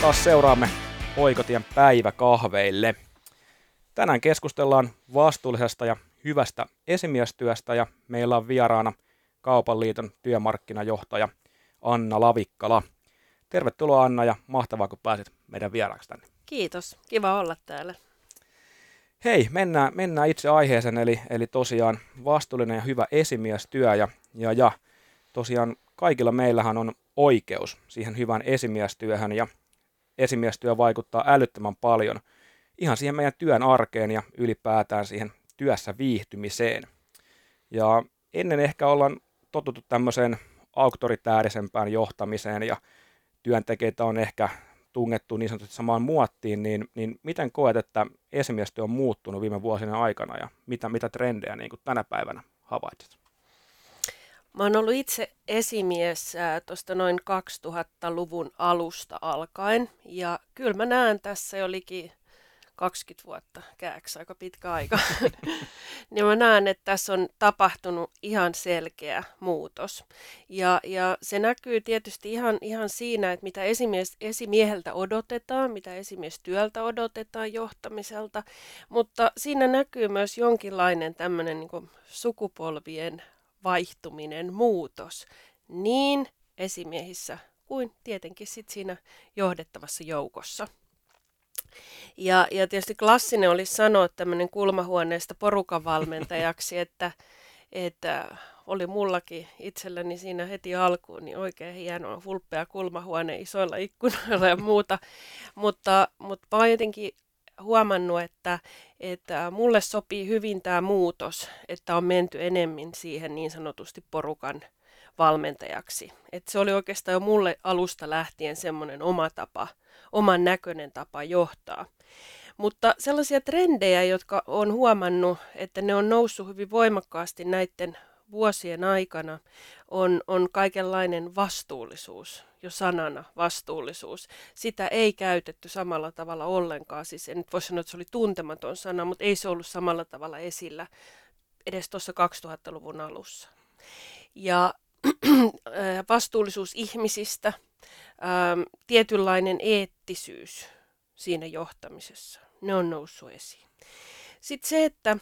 taas seuraamme Oikotien päiväkahveille. Tänään keskustellaan vastuullisesta ja hyvästä esimiestyöstä ja meillä on vieraana Kaupan liiton työmarkkinajohtaja Anna Lavikkala. Tervetuloa Anna ja mahtavaa kun pääsit meidän vieraaksi tänne. Kiitos, kiva olla täällä. Hei, mennään, mennään itse aiheeseen, eli, eli tosiaan vastuullinen ja hyvä esimiestyö ja, ja, ja tosiaan kaikilla meillähän on oikeus siihen hyvään esimiestyöhön ja esimiestyö vaikuttaa älyttömän paljon ihan siihen meidän työn arkeen ja ylipäätään siihen työssä viihtymiseen. Ja ennen ehkä ollaan totuttu tämmöiseen auktoritäärisempään johtamiseen ja työntekijöitä on ehkä tungettu niin sanotusti samaan muottiin, niin, niin miten koet, että esimiestyö on muuttunut viime vuosina aikana ja mitä, mitä trendejä niin kuin tänä päivänä havaitset? Mä oon ollut itse esimies tuosta noin 2000-luvun alusta alkaen. Ja kyllä mä näen tässä jolikin 20 vuotta kääksi, aika pitkä aika, niin mä näen, että tässä on tapahtunut ihan selkeä muutos. Ja, ja se näkyy tietysti ihan, ihan siinä, että mitä esimies, esimieheltä odotetaan, mitä esimiestyöltä odotetaan johtamiselta, mutta siinä näkyy myös jonkinlainen tämmöinen niin sukupolvien vaihtuminen, muutos, niin esimiehissä kuin tietenkin sit siinä johdettavassa joukossa. Ja, ja tietysti klassinen olisi sanoa tämmöinen kulmahuoneesta porukan valmentajaksi, että, että oli mullakin itselläni siinä heti alkuun niin oikein hieno hulppea kulmahuone isoilla ikkunoilla ja muuta. mutta, mutta mä oon jotenkin huomannut, että, että mulle sopii hyvin tämä muutos, että on menty enemmän siihen niin sanotusti porukan valmentajaksi. Et se oli oikeastaan jo mulle alusta lähtien semmoinen oma tapa, oman näköinen tapa johtaa. Mutta sellaisia trendejä, jotka on huomannut, että ne on noussut hyvin voimakkaasti näiden vuosien aikana, on, on kaikenlainen vastuullisuus, jo sanana vastuullisuus. Sitä ei käytetty samalla tavalla ollenkaan. Siis en nyt voi sanoa, että se oli tuntematon sana, mutta ei se ollut samalla tavalla esillä edes tuossa 2000-luvun alussa. Ja vastuullisuus ihmisistä, tietynlainen eettisyys siinä johtamisessa, ne on noussut esiin. Sitten se, että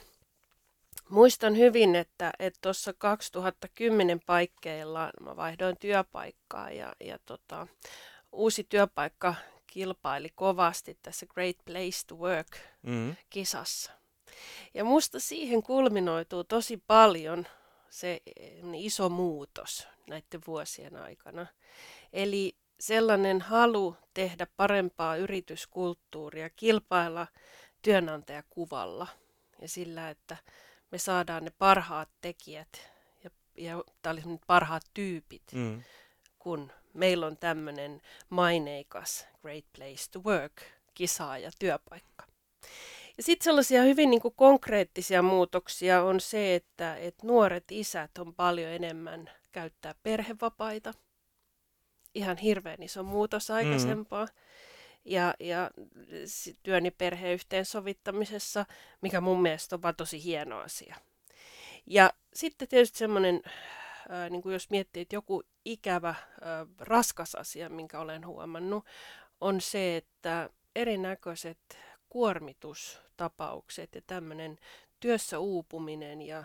muistan hyvin, että tuossa 2010 paikkeilla mä vaihdoin työpaikkaa ja, ja tota, uusi työpaikka kilpaili kovasti tässä Great Place to Work-kisassa. Mm-hmm. Ja musta siihen kulminoituu tosi paljon se iso muutos näiden vuosien aikana. Eli sellainen halu tehdä parempaa yrityskulttuuria, kilpailla työnantajakuvalla ja sillä, että me saadaan ne parhaat tekijät ja, ja tämä oli parhaat tyypit, mm. kun meillä on tämmöinen maineikas Great Place to Work kisaaja työpaikka. Ja sitten sellaisia hyvin niin kuin konkreettisia muutoksia on se, että, että nuoret isät on paljon enemmän käyttää perhevapaita. Ihan hirveän iso muutos aikaisempaa. Mm. Ja, ja työn ja perheen yhteensovittamisessa, mikä mun mielestä on vaan tosi hieno asia. Ja sitten tietysti semmoinen, äh, niin kuin jos miettii, että joku ikävä, äh, raskas asia, minkä olen huomannut, on se, että erinäköiset kuormitustapaukset ja tämmöinen työssä uupuminen ja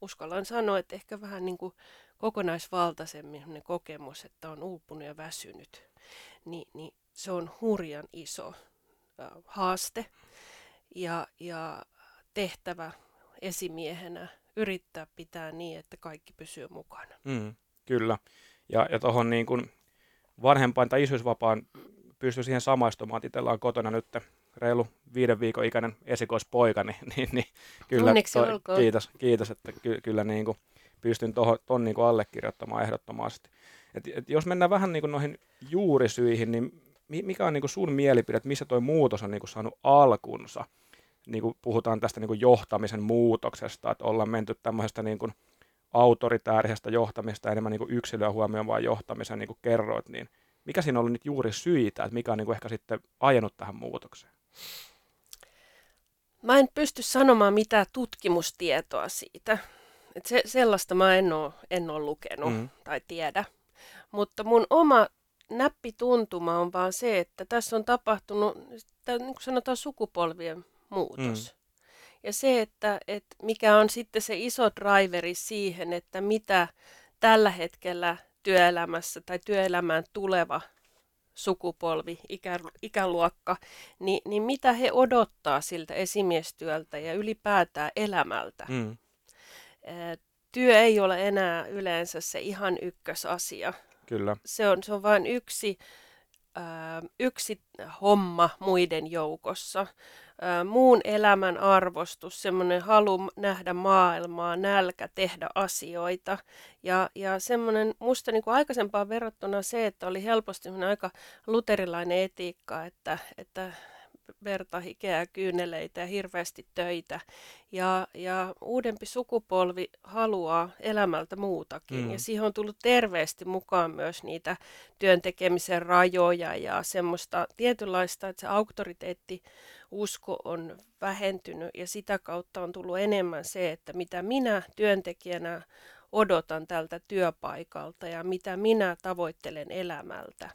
uskallan sanoa, että ehkä vähän niin kuin kokonaisvaltaisemmin kokemus, että on uupunut ja väsynyt, niin, niin se on hurjan iso haaste ja, ja tehtävä esimiehenä yrittää pitää niin, että kaikki pysyy mukana. Mm, kyllä. Ja, ja tuohon niin kuin vanhempain tai isyysvapaan pystyy siihen samaistumaan, itsellä on kotona nyt reilu viiden viikon ikäinen esikoispoika, niin, niin, niin kyllä, toi, kiitos, kiitos, että ky, kyllä niin kuin pystyn tuohon ton niin kuin allekirjoittamaan ehdottomasti. Et, et jos mennään vähän niin kuin noihin juurisyihin, niin mikä on niin kuin sun mielipide, että missä tuo muutos on niin kuin saanut alkunsa? Niin kuin puhutaan tästä niin kuin johtamisen muutoksesta, että ollaan menty tämmöisestä niin kuin autoritäärisestä johtamista enemmän niin kuin yksilöä huomioon johtamisen, niin kuin kerroit, niin mikä siinä on ollut nyt juuri syitä, että mikä on niin kuin ehkä sitten ajanut tähän muutokseen? Mä en pysty sanomaan mitään tutkimustietoa siitä. Et se, sellaista mä en ole, en lukenut mm. tai tiedä. Mutta mun oma näppituntuma on vaan se, että tässä on tapahtunut, niin kuin sanotaan, sukupolvien muutos. Mm. Ja se, että, että mikä on sitten se iso driveri siihen, että mitä tällä hetkellä työelämässä tai työelämään tuleva sukupolvi, ikä, ikäluokka, niin, niin mitä he odottaa siltä esimiestyöltä ja ylipäätään elämältä. Mm. Työ ei ole enää yleensä se ihan ykkösasia. Kyllä. Se on, se on vain yksi, yksi homma muiden joukossa muun elämän arvostus, semmoinen halu nähdä maailmaa, nälkä tehdä asioita. Ja, ja semmoinen musta niin kuin aikaisempaan verrattuna se, että oli helposti aika luterilainen etiikka, että, että verta, hikeä, kyyneleitä ja hirveästi töitä. Ja, ja uudempi sukupolvi haluaa elämältä muutakin. Mm. Ja siihen on tullut terveesti mukaan myös niitä työntekemisen rajoja ja semmoista tietynlaista, että se auktoriteetti usko on vähentynyt ja sitä kautta on tullut enemmän se, että mitä minä työntekijänä odotan tältä työpaikalta ja mitä minä tavoittelen elämältä.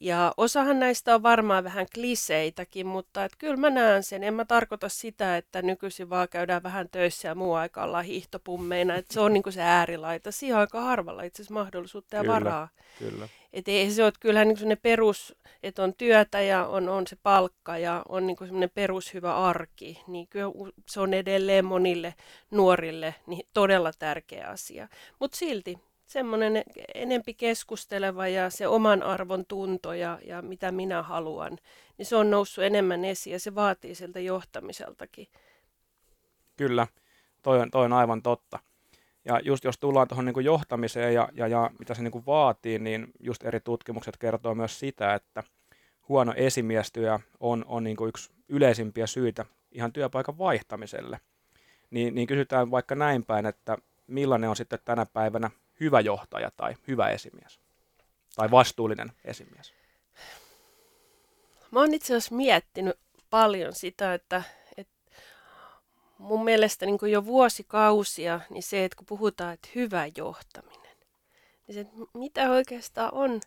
Ja osahan näistä on varmaan vähän kliseitäkin, mutta et kyllä mä näen sen. En mä tarkoita sitä, että nykyisin vaan käydään vähän töissä ja muu aika ollaan hiihtopummeina. Et se on niinku se äärilaita. Siihen aika harvalla itse asiassa mahdollisuutta ja kyllä, varaa. Kyllä. Et ei se ole kyllähän niinku ne perus, että on työtä ja on, on se palkka ja on niinku semmoinen perushyvä arki. Niin kyllä se on edelleen monille nuorille niin todella tärkeä asia. Mutta silti semmoinen enempi keskusteleva ja se oman arvon tunto ja, ja mitä minä haluan, niin se on noussut enemmän esiin ja se vaatii siltä johtamiseltakin. Kyllä, toi on, toi on aivan totta. Ja just jos tullaan tuohon niin johtamiseen ja, ja, ja mitä se niin vaatii, niin just eri tutkimukset kertoo myös sitä, että huono esimiestyö on, on niin yksi yleisimpiä syitä ihan työpaikan vaihtamiselle. Niin, niin kysytään vaikka näin päin, että millainen on sitten tänä päivänä hyvä johtaja tai hyvä esimies? Tai vastuullinen esimies? Mä oon itse asiassa miettinyt paljon sitä, että, että mun mielestä niin jo vuosikausia, niin se, että kun puhutaan, että hyvä johtaminen, niin se, että mitä oikeastaan on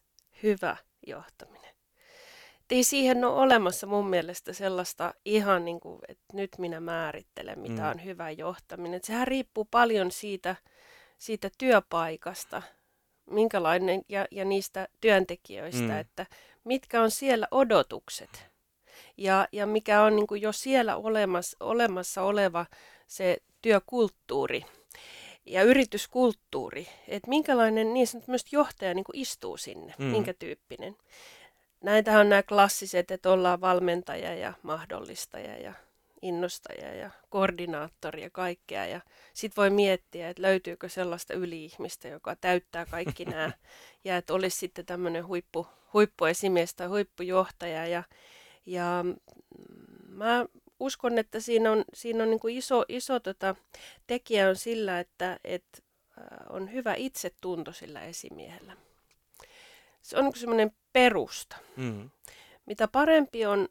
hyvä johtaminen? Et ei siihen ole olemassa mun mielestä sellaista ihan niin kuin, että nyt minä määrittelen, mitä mm. on hyvä johtaminen. Et sehän riippuu paljon siitä, siitä työpaikasta, minkälainen ja, ja niistä työntekijöistä, mm. että mitkä on siellä odotukset ja, ja mikä on niin kuin jo siellä olemassa, olemassa oleva se työkulttuuri ja yrityskulttuuri, että minkälainen niin sanottu myös johtaja niin kuin istuu sinne, mm. minkä tyyppinen. Näitähän on nämä klassiset, että ollaan valmentaja ja mahdollistaja ja innostaja ja koordinaattori ja kaikkea. Ja sitten voi miettiä, että löytyykö sellaista yli-ihmistä, joka täyttää kaikki nämä. Ja että olisi sitten tämmöinen huippu, huippuesimies tai huippujohtaja. Ja, ja mä uskon, että siinä on, siinä on niin kuin iso, iso tota, tekijä on sillä, että, että on hyvä itsetunto sillä esimiehellä. Se on niin semmoinen perusta. Mm. Mitä parempi on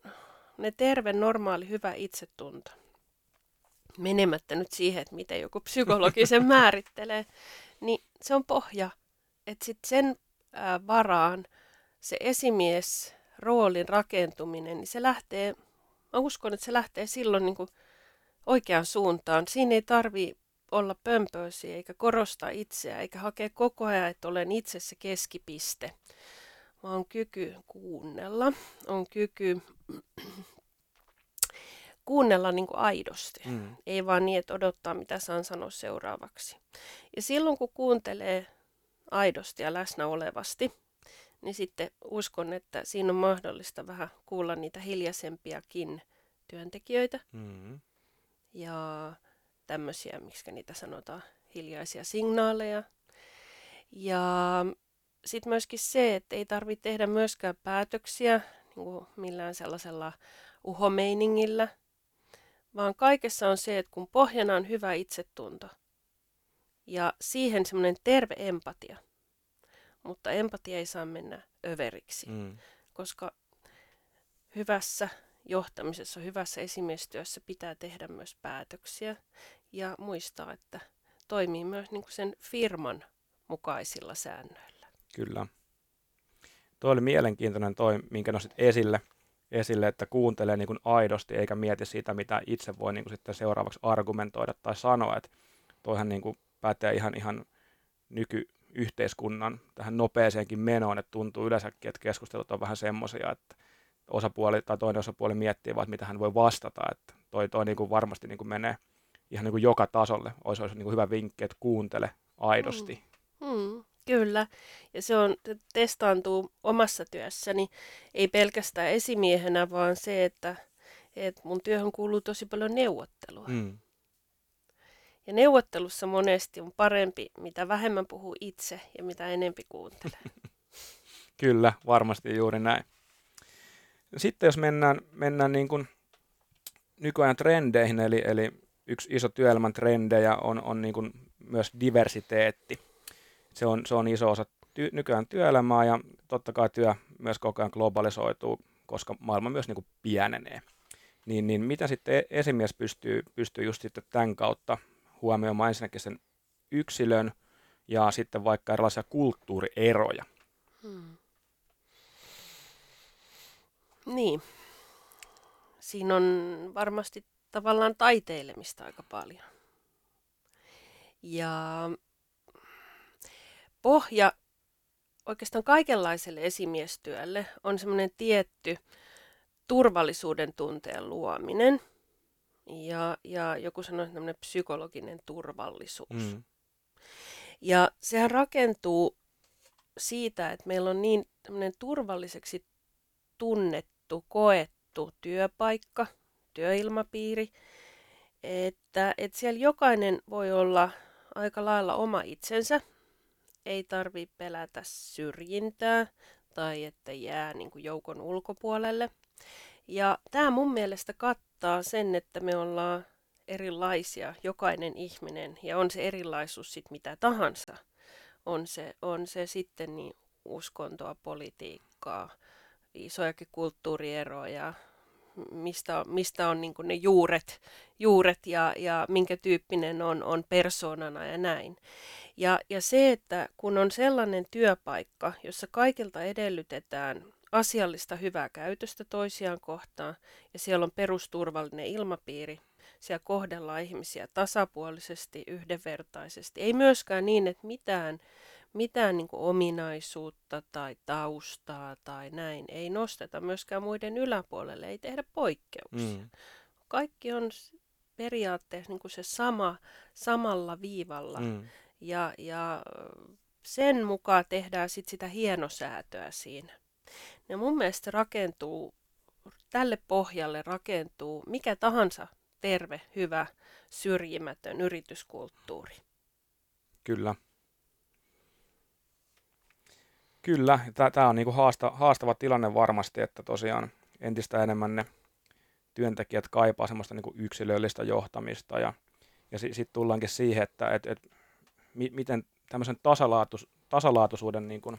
ne terve, normaali, hyvä itsetunto. Menemättä nyt siihen, että miten joku psykologi sen määrittelee, niin se on pohja, että sitten sen ää, varaan se esimies roolin rakentuminen, niin se lähtee, mä uskon, että se lähtee silloin niin kuin oikeaan suuntaan. Siinä ei tarvi olla pömpöisiä eikä korostaa itseä eikä hakea koko ajan, että olen itse se keskipiste vaan on kyky kuunnella, on kyky kuunnella niin kuin aidosti. Mm. Ei vaan niin, että odottaa, mitä saan sanoa seuraavaksi. Ja silloin, kun kuuntelee aidosti ja läsnä olevasti, niin sitten uskon, että siinä on mahdollista vähän kuulla niitä hiljaisempiakin työntekijöitä. Mm. Ja tämmöisiä, miksi niitä sanotaan, hiljaisia signaaleja. Ja sitten myöskin se, että ei tarvitse tehdä myöskään päätöksiä niin kuin millään sellaisella uhomeiningillä, vaan kaikessa on se, että kun pohjana on hyvä itsetunto ja siihen semmoinen terve empatia, mutta empatia ei saa mennä överiksi, mm. koska hyvässä johtamisessa, hyvässä esimiestyössä pitää tehdä myös päätöksiä ja muistaa, että toimii myös niin kuin sen firman mukaisilla säännöillä. Kyllä. toi oli mielenkiintoinen toi, minkä nostit esille, esille että kuuntelee niin kuin aidosti eikä mieti sitä, mitä itse voi niin kuin sitten seuraavaksi argumentoida tai sanoa. Että toihan niin kuin pätee ihan, ihan nykyyhteiskunnan tähän nopeeseenkin menoon, että tuntuu yleensäkin, että keskustelut on vähän semmoisia, että osapuoli tai toinen osapuoli miettii vaan, mitä hän voi vastata, että toi, toi niin kuin varmasti niin kuin menee ihan niin kuin joka tasolle. Olisi, olisi niin kuin hyvä vinkki, että kuuntele aidosti. Mm. Mm, kyllä, ja se on, testaantuu omassa työssäni, ei pelkästään esimiehenä, vaan se, että, että mun työhön kuuluu tosi paljon neuvottelua. Mm. Ja neuvottelussa monesti on parempi, mitä vähemmän puhuu itse ja mitä enempi kuuntelee. Kyllä, varmasti juuri näin. Sitten jos mennään, mennään niin kuin nykyajan trendeihin, eli, eli yksi iso työelämän trendejä on, on niin kuin myös diversiteetti. Se on, se on iso osa ty, nykyään työelämää ja totta kai työ myös koko ajan globalisoituu, koska maailma myös niin kuin pienenee. Niin, niin mitä sitten e-, esimies pystyy, pystyy just sitten tämän kautta huomioimaan ensinnäkin sen yksilön ja sitten vaikka erilaisia kulttuurieroja. Hmm. Niin. Siinä on varmasti tavallaan taiteilemista aika paljon. Ja pohja oikeastaan kaikenlaiselle esimiestyölle on semmoinen tietty turvallisuuden tunteen luominen – ja, ja joku sanoi, että psykologinen turvallisuus. Mm. Ja sehän rakentuu siitä, että meillä on niin turvalliseksi tunnettu, koettu työpaikka, työilmapiiri, että, että siellä jokainen voi olla aika lailla oma itsensä, ei tarvitse pelätä syrjintää tai että jää niin kuin joukon ulkopuolelle. Ja tämä mun mielestä kattaa sen, että me ollaan erilaisia, jokainen ihminen, ja on se erilaisuus sitten mitä tahansa. On se, on se sitten niin uskontoa, politiikkaa, isojakin kulttuurieroja, mistä, mistä on niin ne juuret, juuret ja, ja minkä tyyppinen on, on persoonana ja näin. Ja, ja se, että kun on sellainen työpaikka, jossa kaikilta edellytetään asiallista hyvää käytöstä toisiaan kohtaan ja siellä on perusturvallinen ilmapiiri. Siellä kohdellaan ihmisiä tasapuolisesti, yhdenvertaisesti. Ei myöskään niin, että mitään, mitään niin kuin ominaisuutta tai taustaa tai näin ei nosteta myöskään muiden yläpuolelle, ei tehdä poikkeuksia. Mm. Kaikki on periaatteessa niin kuin se sama, samalla viivalla. Mm. Ja, ja sen mukaan tehdään sit sitä hienosäätöä siinä. Ja mun mielestä rakentuu, tälle pohjalle rakentuu mikä tahansa terve, hyvä, syrjimätön yrityskulttuuri. Kyllä. Kyllä, tämä on niinku haasta, haastava tilanne varmasti, että tosiaan entistä enemmän ne työntekijät kaipaa semmoista niinku yksilöllistä johtamista ja, ja sitten sit tullaankin siihen, että et, et, mi, miten tämmöisen tasalaatus, tasalaatuisuuden niinku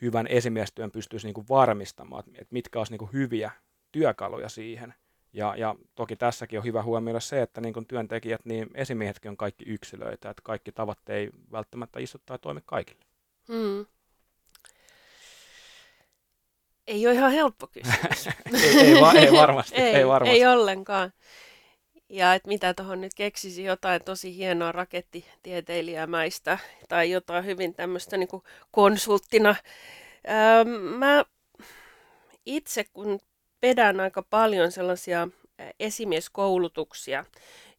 hyvän esimiestyön pystyisi niin kuin varmistamaan, että mitkä olisi niin kuin hyviä työkaluja siihen. Ja, ja toki tässäkin on hyvä huomioida se, että niin työntekijät, niin esimiehetkin on kaikki yksilöitä, että kaikki tavat ei välttämättä istu tai toimi kaikille. Mm. Ei ole ihan helppo kysymys. ei, ei, va- ei varmasti. ei, ei, varmasti. ei ollenkaan. Ja että mitä tuohon nyt keksisi jotain tosi hienoa rakettitieteilijämäistä tai jotain hyvin tämmöistä niin konsulttina. Öö, mä itse kun pedän aika paljon sellaisia esimieskoulutuksia,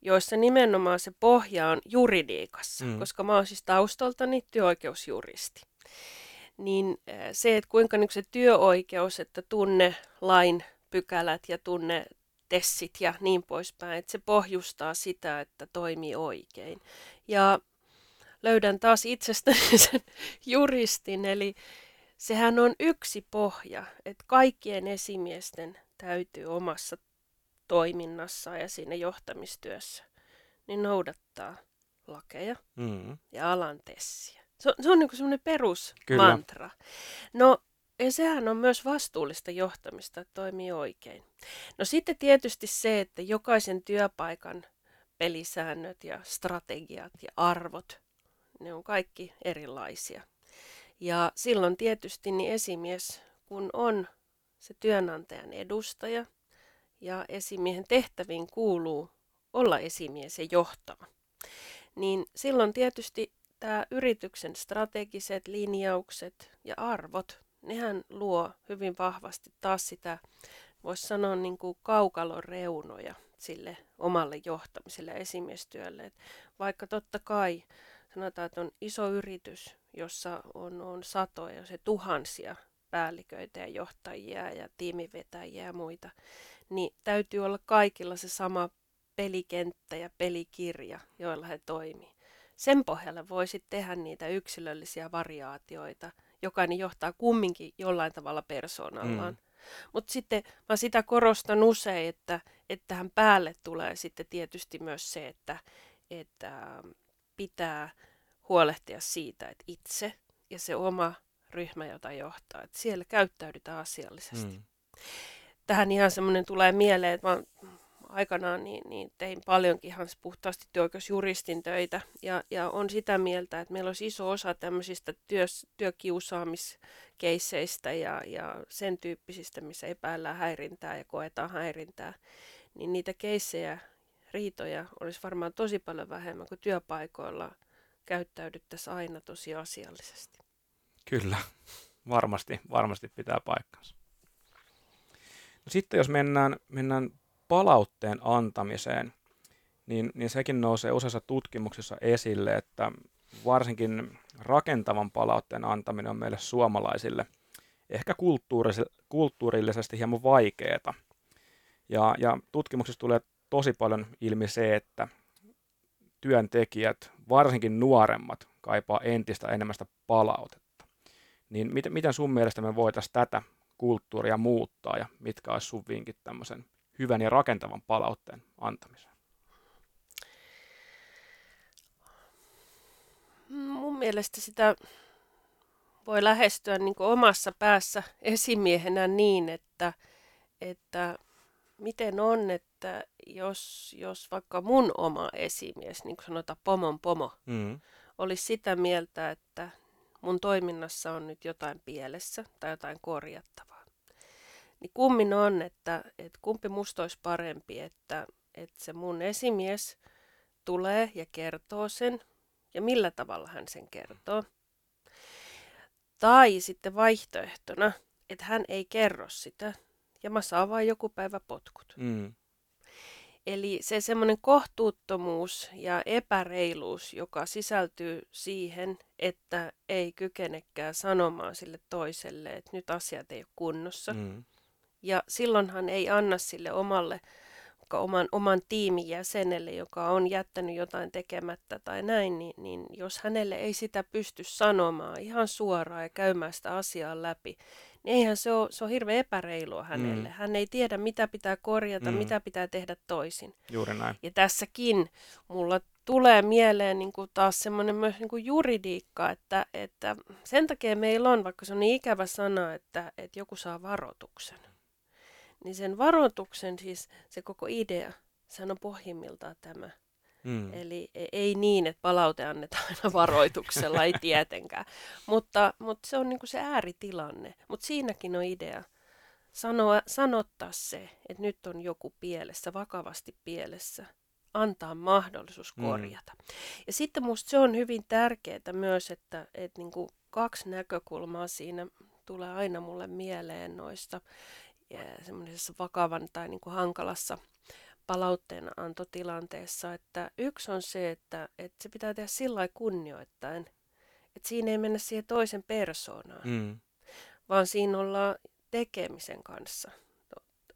joissa nimenomaan se pohja on juridiikassa, mm. koska mä oon siis taustaltani työoikeusjuristi. Niin se, että kuinka nyt se työoikeus, että tunne lain pykälät ja tunne tessit ja niin poispäin, että se pohjustaa sitä, että toimii oikein. Ja löydän taas itsestäni sen juristin, eli sehän on yksi pohja, että kaikkien esimiesten täytyy omassa toiminnassaan ja siinä johtamistyössä niin noudattaa lakeja mm. ja alan tessiä. Se on, se on niin semmoinen perusmantra. No ja sehän on myös vastuullista johtamista, että toimii oikein. No sitten tietysti se, että jokaisen työpaikan pelisäännöt ja strategiat ja arvot, ne on kaikki erilaisia. Ja silloin tietysti niin esimies, kun on se työnantajan edustaja ja esimiehen tehtäviin kuuluu olla esimies ja johtava, niin silloin tietysti tämä yrityksen strategiset linjaukset ja arvot, nehän luo hyvin vahvasti taas sitä, voisi sanoa niin kuin kaukalon reunoja sille omalle johtamiselle esimiestyölle. Et vaikka totta kai sanotaan, että on iso yritys, jossa on, on satoja, se tuhansia päälliköitä ja johtajia ja tiimivetäjiä ja muita, niin täytyy olla kaikilla se sama pelikenttä ja pelikirja, joilla he toimii. Sen pohjalla voisi tehdä niitä yksilöllisiä variaatioita. Jokainen johtaa kumminkin jollain tavalla persoonallaan. Mm. Mutta sitten mä sitä korostan usein, että, että tähän päälle tulee sitten tietysti myös se, että, että pitää huolehtia siitä, että itse ja se oma ryhmä, jota johtaa, että siellä käyttäydytään asiallisesti. Mm. Tähän ihan semmoinen tulee mieleen, että mä aikanaan niin, niin tein paljonkin ihan puhtaasti työoikeusjuristin töitä ja, ja on sitä mieltä, että meillä olisi iso osa tämmöisistä työs, työkiusaamiskeisseistä ja, ja sen tyyppisistä, missä epäillään häirintää ja koetaan häirintää, niin niitä keissejä, riitoja olisi varmaan tosi paljon vähemmän kuin työpaikoilla käyttäydyttäisiin aina tosi asiallisesti. Kyllä, varmasti, varmasti pitää paikkansa. No sitten jos mennään, mennään palautteen antamiseen, niin, niin sekin nousee useissa tutkimuksissa esille, että varsinkin rakentavan palautteen antaminen on meille suomalaisille ehkä kulttuurillisesti hieman vaikeaa. Ja, ja tutkimuksissa tulee tosi paljon ilmi se, että työntekijät, varsinkin nuoremmat, kaipaa entistä enemmän sitä palautetta. Niin miten, miten sun mielestä me voitaisiin tätä kulttuuria muuttaa ja mitkä olisi sun vinkit tämmöisen hyvän ja rakentavan palautteen antamiseen? Mun mielestä sitä voi lähestyä niin omassa päässä esimiehenä niin, että, että miten on, että jos, jos vaikka mun oma esimies, niin kuin sanotaan pomon pomo, mm. olisi sitä mieltä, että mun toiminnassa on nyt jotain pielessä tai jotain korjattavaa niin kummin on, että, että kumpi musta olisi parempi, että, että se mun esimies tulee ja kertoo sen, ja millä tavalla hän sen kertoo. Tai sitten vaihtoehtona, että hän ei kerro sitä, ja mä saan vain joku päivä potkut. Mm. Eli se semmoinen kohtuuttomuus ja epäreiluus, joka sisältyy siihen, että ei kykenekään sanomaan sille toiselle, että nyt asiat ei ole kunnossa. Mm. Ja silloinhan ei anna sille omalle, oman, oman tiimin jäsenelle, joka on jättänyt jotain tekemättä tai näin, niin, niin jos hänelle ei sitä pysty sanomaan ihan suoraan ja käymään sitä asiaa läpi, niin eihän se ole, se on hirveän epäreilua hänelle. Mm. Hän ei tiedä, mitä pitää korjata, mm. mitä pitää tehdä toisin. Juuri näin. Ja tässäkin mulla tulee mieleen niin kuin taas semmoinen myös niin kuin juridiikka, että, että sen takia meillä on, vaikka se on niin ikävä sana, että, että joku saa varoituksen niin sen varoituksen, siis se koko idea, sehän on pohjimmiltaan tämä. Mm. Eli e, ei niin, että palaute annetaan aina varoituksella, ei tietenkään. Mutta, mutta se on niin kuin se ääritilanne. Mutta siinäkin on idea sanoa, sanottaa se, että nyt on joku pielessä, vakavasti pielessä. Antaa mahdollisuus mm. korjata. Mm. Ja sitten minusta se on hyvin tärkeää myös, että, että niin kuin kaksi näkökulmaa siinä tulee aina mulle mieleen noista semmoisessa vakavan tai niin kuin hankalassa palautteenantotilanteessa, että yksi on se, että, että se pitää tehdä sillä kunnioittain, että siinä ei mennä siihen toisen persoonaan, mm. vaan siinä ollaan tekemisen kanssa.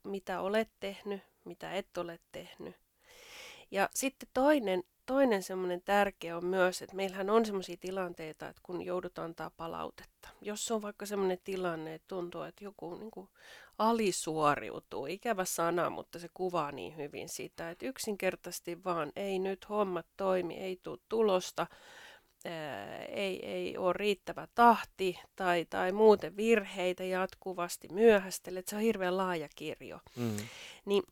Mitä olet tehnyt, mitä et ole tehnyt. Ja sitten toinen, toinen semmoinen tärkeä on myös, että meillähän on semmoisia tilanteita, että kun joudutaan antaa palautetta. Jos on vaikka semmoinen tilanne, että tuntuu, että joku niin kuin alisuoriutuu. Ikävä sana, mutta se kuvaa niin hyvin sitä, että yksinkertaisesti vaan ei nyt hommat toimi, ei tule tulosta, ää, ei, ei ole riittävä tahti tai, tai muuten virheitä jatkuvasti myöhästelet. Se on hirveän laaja kirjo. Mm. Niin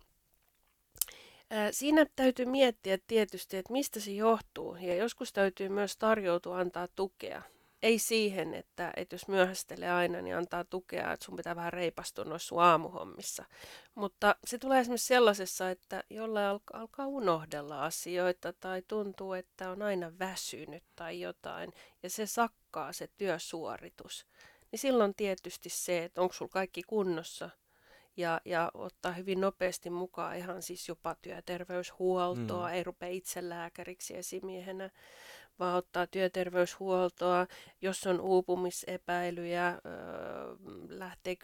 Siinä täytyy miettiä tietysti, että mistä se johtuu, ja joskus täytyy myös tarjoutua antaa tukea. ei siihen, että, että jos myöhästelee aina, niin antaa tukea, että sun pitää vähän reipastua noissa aamuhommissa. Mutta se tulee esimerkiksi sellaisessa, että jollain alkaa, alkaa unohdella asioita tai tuntuu, että on aina väsynyt tai jotain, ja se sakkaa se työsuoritus. Niin silloin tietysti se, että onko sulla kaikki kunnossa, ja, ja ottaa hyvin nopeasti mukaan ihan siis jopa työterveyshuoltoa, mm. ei rupea itse lääkäriksi esimiehenä, vaan ottaa työterveyshuoltoa, jos on uupumisepäilyjä, lähtee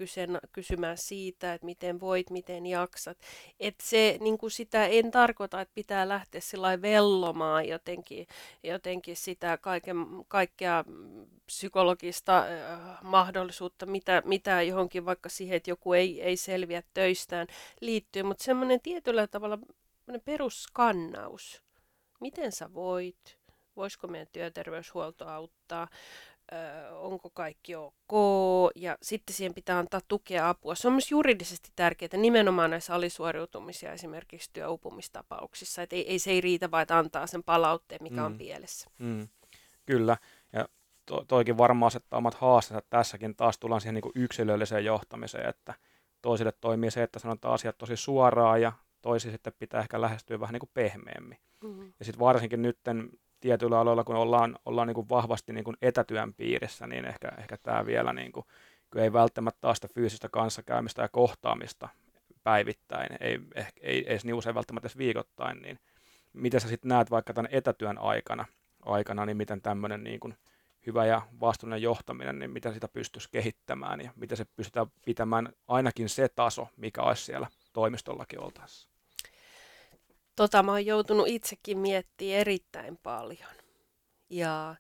kysymään siitä, että miten voit, miten jaksat. Et se, niin kuin sitä en tarkoita, että pitää lähteä sillä vellomaan jotenkin, jotenkin sitä kaiken, kaikkea psykologista mahdollisuutta, mitä, mitä johonkin vaikka siihen, että joku ei, ei selviä töistään liittyy, mutta semmoinen tietyllä tavalla peruskannaus. Miten sä voit? Voisiko meidän työterveyshuolto auttaa, onko kaikki ok, ja sitten siihen pitää antaa tukea apua. Se on myös juridisesti tärkeää nimenomaan näissä alisuoriutumisia esimerkiksi työupumistapauksissa, että ei, ei se ei riitä vain, että antaa sen palautteen, mikä mm. on pielessä. Mm. Kyllä, ja to, toikin varmaan asettaa omat haasteensa tässäkin. Taas tullaan siihen niin yksilölliseen johtamiseen, että toisille toimii se, että sanotaan asiat tosi suoraan ja toisi sitten pitää ehkä lähestyä vähän niin kuin pehmeämmin. Mm-hmm. Ja sitten varsinkin nytten tietyillä aloilla, kun ollaan, ollaan niin kuin vahvasti niin kuin etätyön piirissä, niin ehkä, ehkä tämä vielä niin kuin, kun ei välttämättä sitä fyysistä kanssakäymistä ja kohtaamista päivittäin, ei, ehkä, ei, ei niin usein välttämättä edes viikoittain, niin miten sä sitten näet vaikka tämän etätyön aikana, aikana niin miten tämmöinen niin kuin hyvä ja vastuullinen johtaminen, niin miten sitä pystyisi kehittämään ja miten se pystytään pitämään ainakin se taso, mikä olisi siellä toimistollakin oltaessa? Tota mä oon joutunut itsekin miettimään erittäin paljon. Ja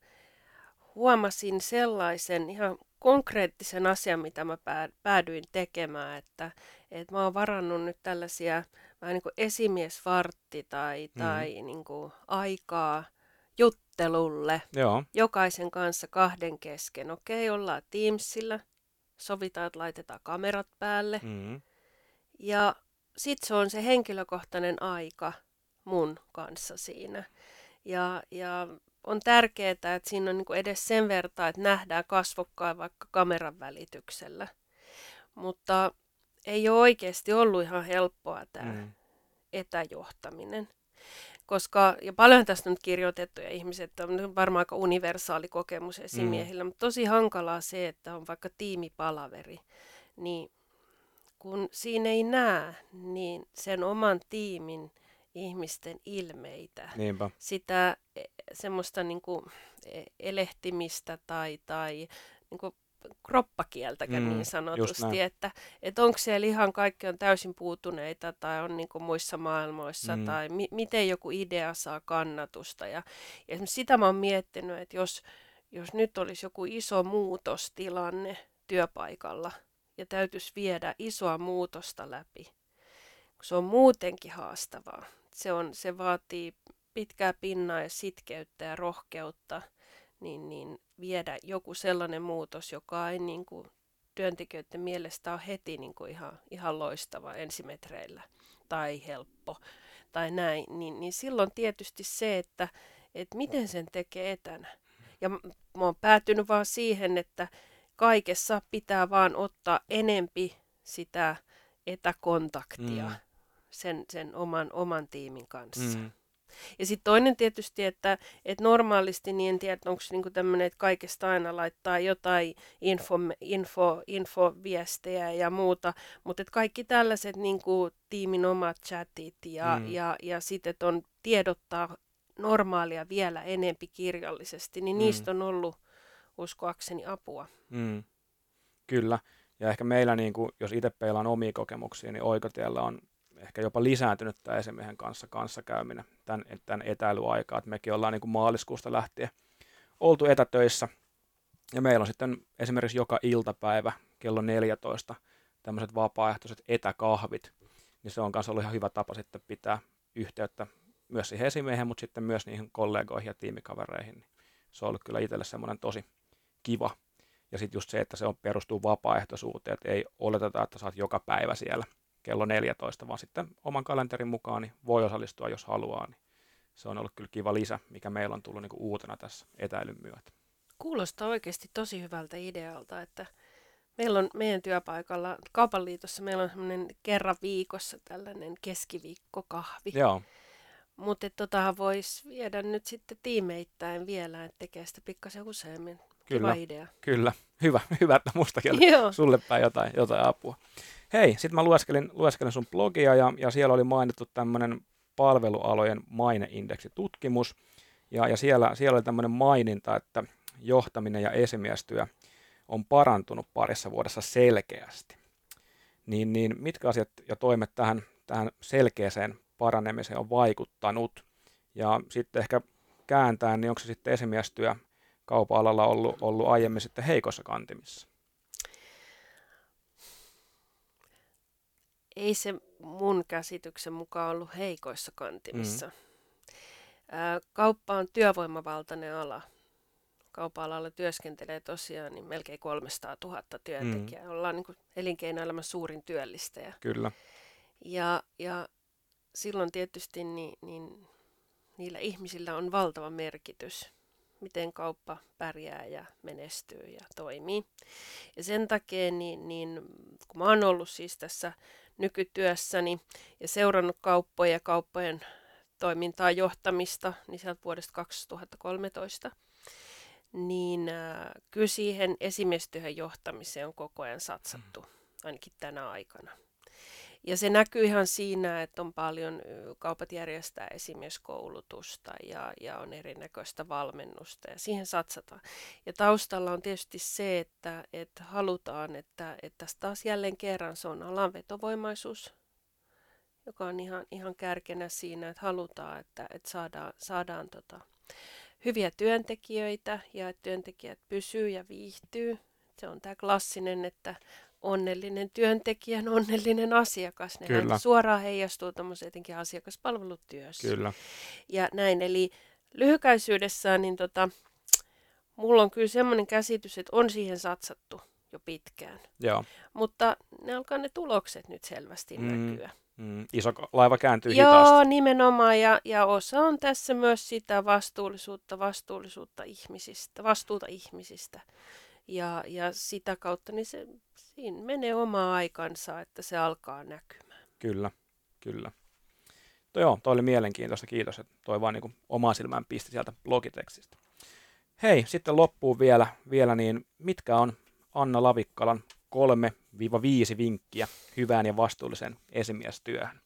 huomasin sellaisen ihan konkreettisen asian, mitä mä päädyin tekemään, että, että mä oon varannut nyt tällaisia vähän niin kuin esimiesvartti tai, mm. tai niin kuin aikaa juttelulle Joo. jokaisen kanssa kahden kesken. Okei, ollaan Teamsillä, sovitaan, että laitetaan kamerat päälle. Mm. Ja sitten se on se henkilökohtainen aika – mun kanssa siinä. Ja, ja on tärkeää, että siinä on niin edes sen verran, että nähdään kasvokkaan vaikka kameran välityksellä. Mutta ei ole oikeasti ollut ihan helppoa tämä mm. etäjohtaminen. Koska, ja paljon tästä nyt kirjoitettu ja ihmiset on varmaan aika universaali kokemus esimiehillä, mm. mutta tosi hankalaa se, että on vaikka tiimipalaveri, niin kun siinä ei näe, niin sen oman tiimin ihmisten ilmeitä. Niinpä. Sitä e, semmoista niin kuin e, elehtimistä tai, tai niin kuin kroppakieltäkään mm, niin sanotusti, että, että onko siellä ihan kaikki on täysin puutuneita tai on niin muissa maailmoissa mm. tai mi- miten joku idea saa kannatusta. Ja, ja sitä mä oon miettinyt, että jos, jos nyt olisi joku iso muutostilanne työpaikalla ja täytyisi viedä isoa muutosta läpi, se on muutenkin haastavaa, se, on, se vaatii pitkää pinnaa ja sitkeyttä ja rohkeutta, niin, niin viedä joku sellainen muutos, joka ei niin kuin, työntekijöiden mielestä ole heti niin kuin ihan, ihan loistava ensimetreillä tai helppo tai näin, niin, niin silloin tietysti se, että, että miten sen tekee etänä. Ja mä oon päätynyt vaan siihen, että kaikessa pitää vaan ottaa enempi sitä etäkontaktia. Mm sen, sen oman, oman tiimin kanssa. Mm. Ja sitten toinen tietysti, että, että normaalisti niin en tiedä, onko niinku tämmöinen, että kaikesta aina laittaa jotain info, info, infoviestejä ja muuta, mutta että kaikki tällaiset niinku, tiimin omat chatit ja, mm. ja, ja sitten, että on tiedottaa normaalia vielä enempi kirjallisesti, niin mm. niistä on ollut uskoakseni apua. Mm. Kyllä. Ja ehkä meillä, niin kuin, jos itse peilaan omia kokemuksia, niin Oikotiellä on ehkä jopa lisääntynyt tämä esimiehen kanssa kanssakäyminen tämän, tämän etäilyaikaa. Että mekin ollaan niin kuin maaliskuusta lähtien oltu etätöissä. Ja meillä on sitten esimerkiksi joka iltapäivä kello 14 tämmöiset vapaaehtoiset etäkahvit. Niin se on myös ollut ihan hyvä tapa sitten pitää yhteyttä myös siihen esimiehen, mutta sitten myös niihin kollegoihin ja tiimikavereihin. Niin se on ollut kyllä itselle semmoinen tosi kiva. Ja sitten just se, että se on perustuu vapaaehtoisuuteen, että ei oleteta, että saat joka päivä siellä kello 14, vaan sitten oman kalenterin mukaan niin voi osallistua, jos haluaa. Niin se on ollut kyllä kiva lisä, mikä meillä on tullut niin kuin uutena tässä etäilyn myötä. Kuulostaa oikeasti tosi hyvältä idealta, että meillä on meidän työpaikalla, Kaupan liitossa meillä on semmoinen kerran viikossa tällainen keskiviikkokahvi. Joo, Mutta tota voisi viedä nyt sitten tiimeittäin vielä, että tekee sitä pikkasen useammin. Kyllä. idea. kyllä. Hyvä, hyvä että mustakin Joo. sulle päin jotain, jotain apua. Hei, sitten mä lueskelin, lueskelin sun blogia ja, ja siellä oli mainittu tämmöinen palvelualojen maineindeksitutkimus. Ja, ja siellä, siellä oli tämmöinen maininta, että johtaminen ja esimiestyö on parantunut parissa vuodessa selkeästi. Niin, niin mitkä asiat ja toimet tähän, tähän selkeäseen paranemiseen on vaikuttanut? Ja sitten ehkä kääntäen, niin onko se sitten esimiestyö kaupan alalla ollut, ollut aiemmin sitten heikossa kantimissa? Ei se mun käsityksen mukaan ollut heikoissa kantimissa. Mm. Kauppa on työvoimavaltainen ala. Kaupa-alalla työskentelee tosiaan niin melkein 300 000 työntekijää. Mm. Ollaan niin kuin elinkeinoelämän suurin työllistäjä. Kyllä. Ja, ja silloin tietysti niin, niin niillä ihmisillä on valtava merkitys, miten kauppa pärjää ja menestyy ja toimii. Ja sen takia, niin, niin, kun mä oon ollut siis tässä nykytyössäni ja seurannut kauppoja ja kauppojen toimintaa johtamista, niin sieltä vuodesta 2013, niin äh, kyllä siihen esimiestyöhön johtamiseen on koko ajan satsattu, ainakin tänä aikana. Ja se näkyy ihan siinä, että on paljon kaupat järjestää esimieskoulutusta ja, ja on erinäköistä valmennusta ja siihen satsataan. Ja taustalla on tietysti se, että, että halutaan, että, että tässä taas jälleen kerran se on alan vetovoimaisuus, joka on ihan, ihan kärkenä siinä, että halutaan, että, että saadaan, saadaan tota, hyviä työntekijöitä ja että työntekijät pysyy ja viihtyy. Se on tämä klassinen, että onnellinen työntekijän onnellinen asiakas. Ne Kyllä. suoraan heijastuu etenkin asiakaspalvelutyössä. Kyllä. Ja näin, eli lyhykäisyydessään, niin tota, mulla on kyllä semmoinen käsitys, että on siihen satsattu jo pitkään. Joo. Mutta ne alkaa ne tulokset nyt selvästi Mm, näkyä. Mm, iso laiva kääntyy Joo, hitaasti. nimenomaan. Ja, ja osa on tässä myös sitä vastuullisuutta, vastuullisuutta ihmisistä, vastuuta ihmisistä. Ja, ja sitä kautta niin se, siinä menee oma aikansa, että se alkaa näkymään. Kyllä, kyllä. To, joo, toi oli mielenkiintoista. Kiitos, että toi vaan niin omaa silmään pisti sieltä blogitekstistä. Hei, sitten loppuun vielä, vielä niin mitkä on Anna Lavikkalan 3-5 vinkkiä hyvään ja vastuulliseen esimiestyöhön?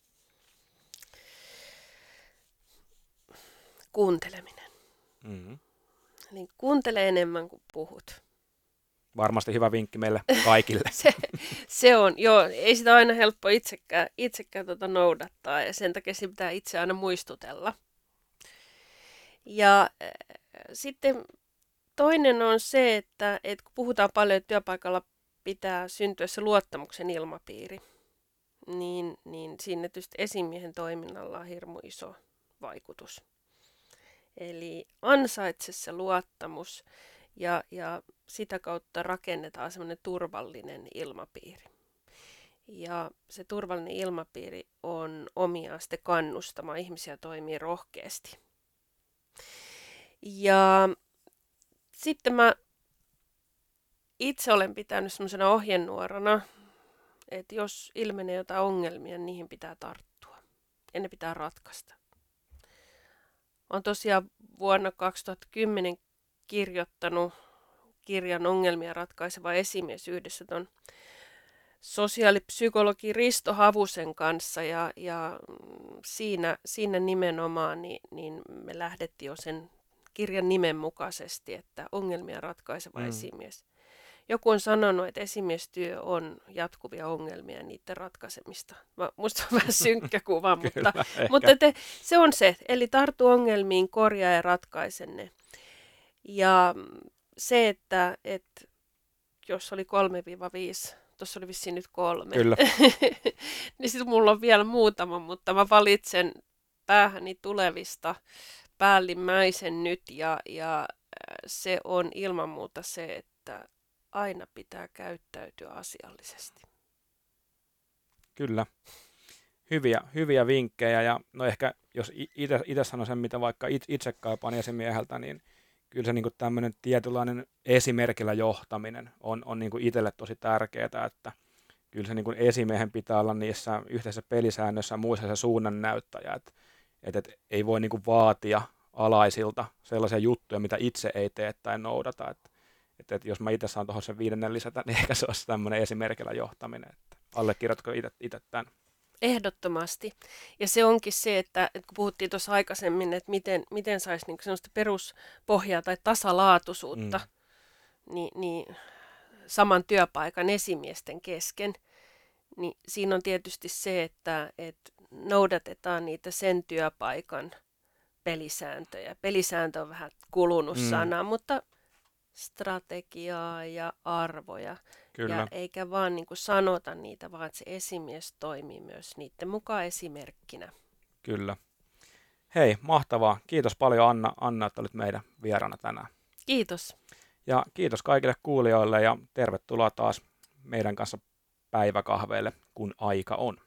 Kuunteleminen. Mm-hmm. Eli kuuntele enemmän kuin puhut. Varmasti hyvä vinkki meille kaikille. Se, se on, joo, ei sitä aina helppo itsekään, itsekään tota noudattaa ja sen takia sitä pitää itse aina muistutella. Ja äh, sitten toinen on se, että, että kun puhutaan paljon, että työpaikalla pitää syntyä se luottamuksen ilmapiiri, niin, niin siinä tietysti esimiehen toiminnalla on hirmu iso vaikutus. Eli ansaitse se luottamus ja, ja sitä kautta rakennetaan semmoinen turvallinen ilmapiiri. Ja se turvallinen ilmapiiri on omiaan sitten kannustamaan ihmisiä toimii rohkeasti. Ja sitten mä itse olen pitänyt semmoisena ohjenuorana, että jos ilmenee jotain ongelmia, niin niihin pitää tarttua. Ja ne pitää ratkaista. Olen tosiaan vuonna 2010 kirjoittanut kirjan Ongelmia ratkaiseva esimies yhdessä ton sosiaalipsykologi Risto Havusen kanssa ja, ja siinä, siinä nimenomaan niin, niin me lähdettiin jo sen kirjan nimen mukaisesti, että ongelmia ratkaiseva mm. esimies. Joku on sanonut, että esimiestyö on jatkuvia ongelmia ja niiden ratkaisemista. Mä, musta on vähän synkkä kuva, mutta, Kyllä, mutta te, se on se. Eli tartu ongelmiin, korjaa ja ratkaise ne. Ja se, että, että jos oli 3-5, tuossa oli vissiin nyt kolme, Kyllä. niin sitten mulla on vielä muutama, mutta mä valitsen päähäni tulevista päällimmäisen nyt ja, ja se on ilman muuta se, että aina pitää käyttäytyä asiallisesti. Kyllä. Hyviä, hyviä vinkkejä ja no ehkä jos itse sanon sen, mitä vaikka itse kaipaan esimieheltä, niin kyllä se niin kuin tämmöinen tietynlainen esimerkillä johtaminen on, on niin kuin itselle tosi tärkeää, että kyllä se niin kuin esimiehen pitää olla niissä yhteisissä pelisäännöissä ja muissa se suunnannäyttäjä, että, että, että ei voi niin kuin vaatia alaisilta sellaisia juttuja, mitä itse ei tee tai noudata. Että, että, että jos mä itse saan tuohon sen viidennen lisätä, niin ehkä se olisi tämmöinen esimerkillä johtaminen. Että allekirjoitatko itse tämän? Ehdottomasti. Ja se onkin se, että, että kun puhuttiin tuossa aikaisemmin, että miten, miten saisi niinku sellaista peruspohjaa tai tasalaatuisuutta mm. niin, niin saman työpaikan esimiesten kesken, niin siinä on tietysti se, että, että noudatetaan niitä sen työpaikan pelisääntöjä. Pelisääntö on vähän kulunut mm. sana, mutta strategiaa ja arvoja. Kyllä. Ja eikä vaan niin kuin sanota niitä, vaan että se esimies toimii myös niiden mukaan esimerkkinä. Kyllä. Hei, mahtavaa. Kiitos paljon Anna, Anna että olit meidän vieraana tänään. Kiitos. Ja kiitos kaikille kuulijoille ja tervetuloa taas meidän kanssa päiväkahveille, kun aika on.